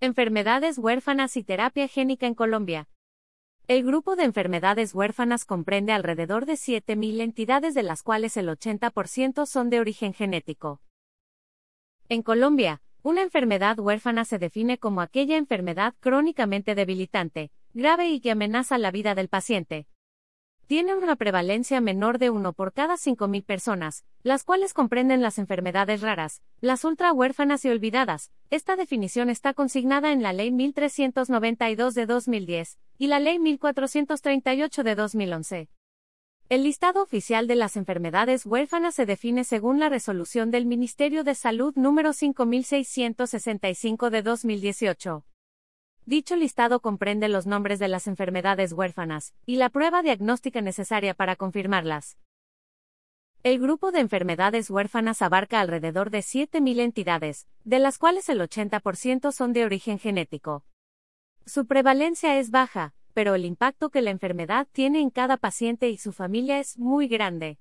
Enfermedades huérfanas y terapia génica en Colombia. El grupo de enfermedades huérfanas comprende alrededor de 7.000 entidades de las cuales el 80% son de origen genético. En Colombia, una enfermedad huérfana se define como aquella enfermedad crónicamente debilitante, grave y que amenaza la vida del paciente, tiene una prevalencia menor de uno por cada 5.000 personas, las cuales comprenden las enfermedades raras, las ultra huérfanas y olvidadas. Esta definición está consignada en la Ley 1392 de 2010 y la Ley 1438 de 2011. El listado oficial de las enfermedades huérfanas se define según la resolución del Ministerio de Salud número 5665 de 2018. Dicho listado comprende los nombres de las enfermedades huérfanas y la prueba diagnóstica necesaria para confirmarlas. El grupo de enfermedades huérfanas abarca alrededor de 7.000 entidades, de las cuales el 80% son de origen genético. Su prevalencia es baja, pero el impacto que la enfermedad tiene en cada paciente y su familia es muy grande.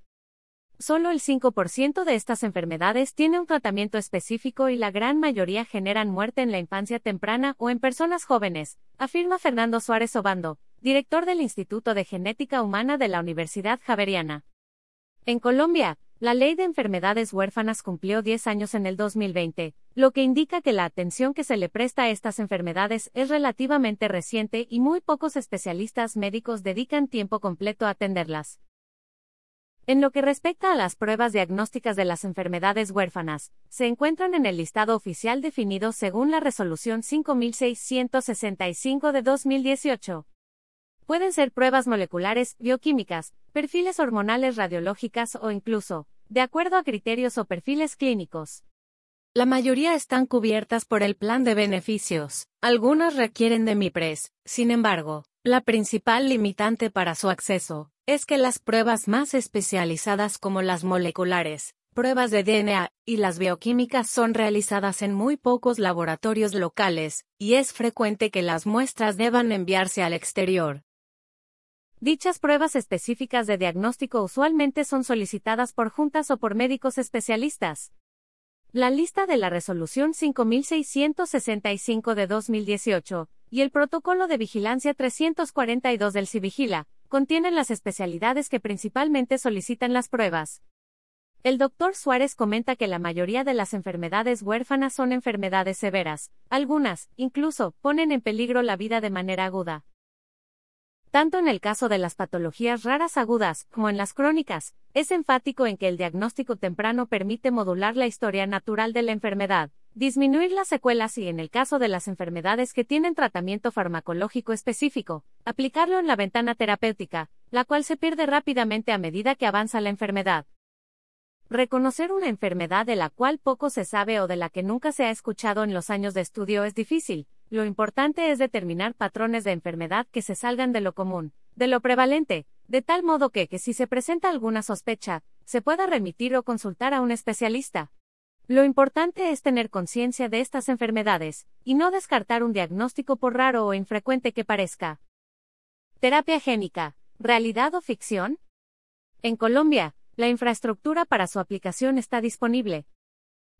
Solo el 5% de estas enfermedades tiene un tratamiento específico y la gran mayoría generan muerte en la infancia temprana o en personas jóvenes, afirma Fernando Suárez Obando, director del Instituto de Genética Humana de la Universidad Javeriana. En Colombia, la ley de enfermedades huérfanas cumplió 10 años en el 2020, lo que indica que la atención que se le presta a estas enfermedades es relativamente reciente y muy pocos especialistas médicos dedican tiempo completo a atenderlas. En lo que respecta a las pruebas diagnósticas de las enfermedades huérfanas, se encuentran en el listado oficial definido según la Resolución 5665 de 2018. Pueden ser pruebas moleculares, bioquímicas, perfiles hormonales radiológicas o incluso, de acuerdo a criterios o perfiles clínicos. La mayoría están cubiertas por el plan de beneficios, algunas requieren de MIPRES, sin embargo, la principal limitante para su acceso es que las pruebas más especializadas como las moleculares, pruebas de DNA y las bioquímicas son realizadas en muy pocos laboratorios locales, y es frecuente que las muestras deban enviarse al exterior. Dichas pruebas específicas de diagnóstico usualmente son solicitadas por juntas o por médicos especialistas. La lista de la Resolución 5665 de 2018 y el Protocolo de Vigilancia 342 del Civigila, contienen las especialidades que principalmente solicitan las pruebas. El doctor Suárez comenta que la mayoría de las enfermedades huérfanas son enfermedades severas, algunas, incluso, ponen en peligro la vida de manera aguda. Tanto en el caso de las patologías raras agudas como en las crónicas, es enfático en que el diagnóstico temprano permite modular la historia natural de la enfermedad, disminuir las secuelas y en el caso de las enfermedades que tienen tratamiento farmacológico específico, aplicarlo en la ventana terapéutica, la cual se pierde rápidamente a medida que avanza la enfermedad. Reconocer una enfermedad de la cual poco se sabe o de la que nunca se ha escuchado en los años de estudio es difícil, lo importante es determinar patrones de enfermedad que se salgan de lo común, de lo prevalente, de tal modo que, si se presenta alguna sospecha, se pueda remitir o consultar a un especialista. Lo importante es tener conciencia de estas enfermedades, y no descartar un diagnóstico por raro o infrecuente que parezca. Terapia génica, ¿realidad o ficción? En Colombia, la infraestructura para su aplicación está disponible.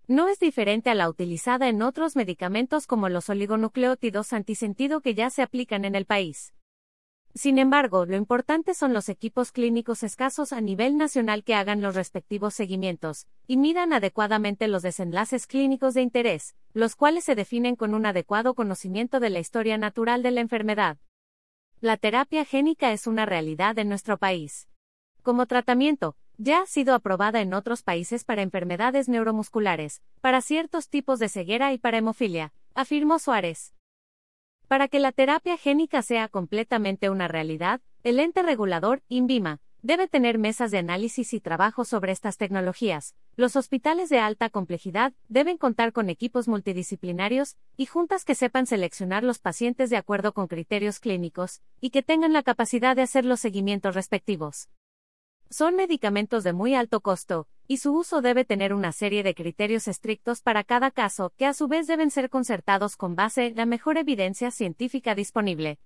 No es diferente a la utilizada en otros medicamentos como los oligonucleótidos antisentido que ya se aplican en el país. Sin embargo, lo importante son los equipos clínicos escasos a nivel nacional que hagan los respectivos seguimientos y midan adecuadamente los desenlaces clínicos de interés, los cuales se definen con un adecuado conocimiento de la historia natural de la enfermedad. La terapia génica es una realidad en nuestro país. Como tratamiento, ya ha sido aprobada en otros países para enfermedades neuromusculares, para ciertos tipos de ceguera y para hemofilia, afirmó Suárez. Para que la terapia génica sea completamente una realidad, el ente regulador, INVIMA, debe tener mesas de análisis y trabajo sobre estas tecnologías. Los hospitales de alta complejidad deben contar con equipos multidisciplinarios y juntas que sepan seleccionar los pacientes de acuerdo con criterios clínicos y que tengan la capacidad de hacer los seguimientos respectivos. Son medicamentos de muy alto costo, y su uso debe tener una serie de criterios estrictos para cada caso, que a su vez deben ser concertados con base en la mejor evidencia científica disponible.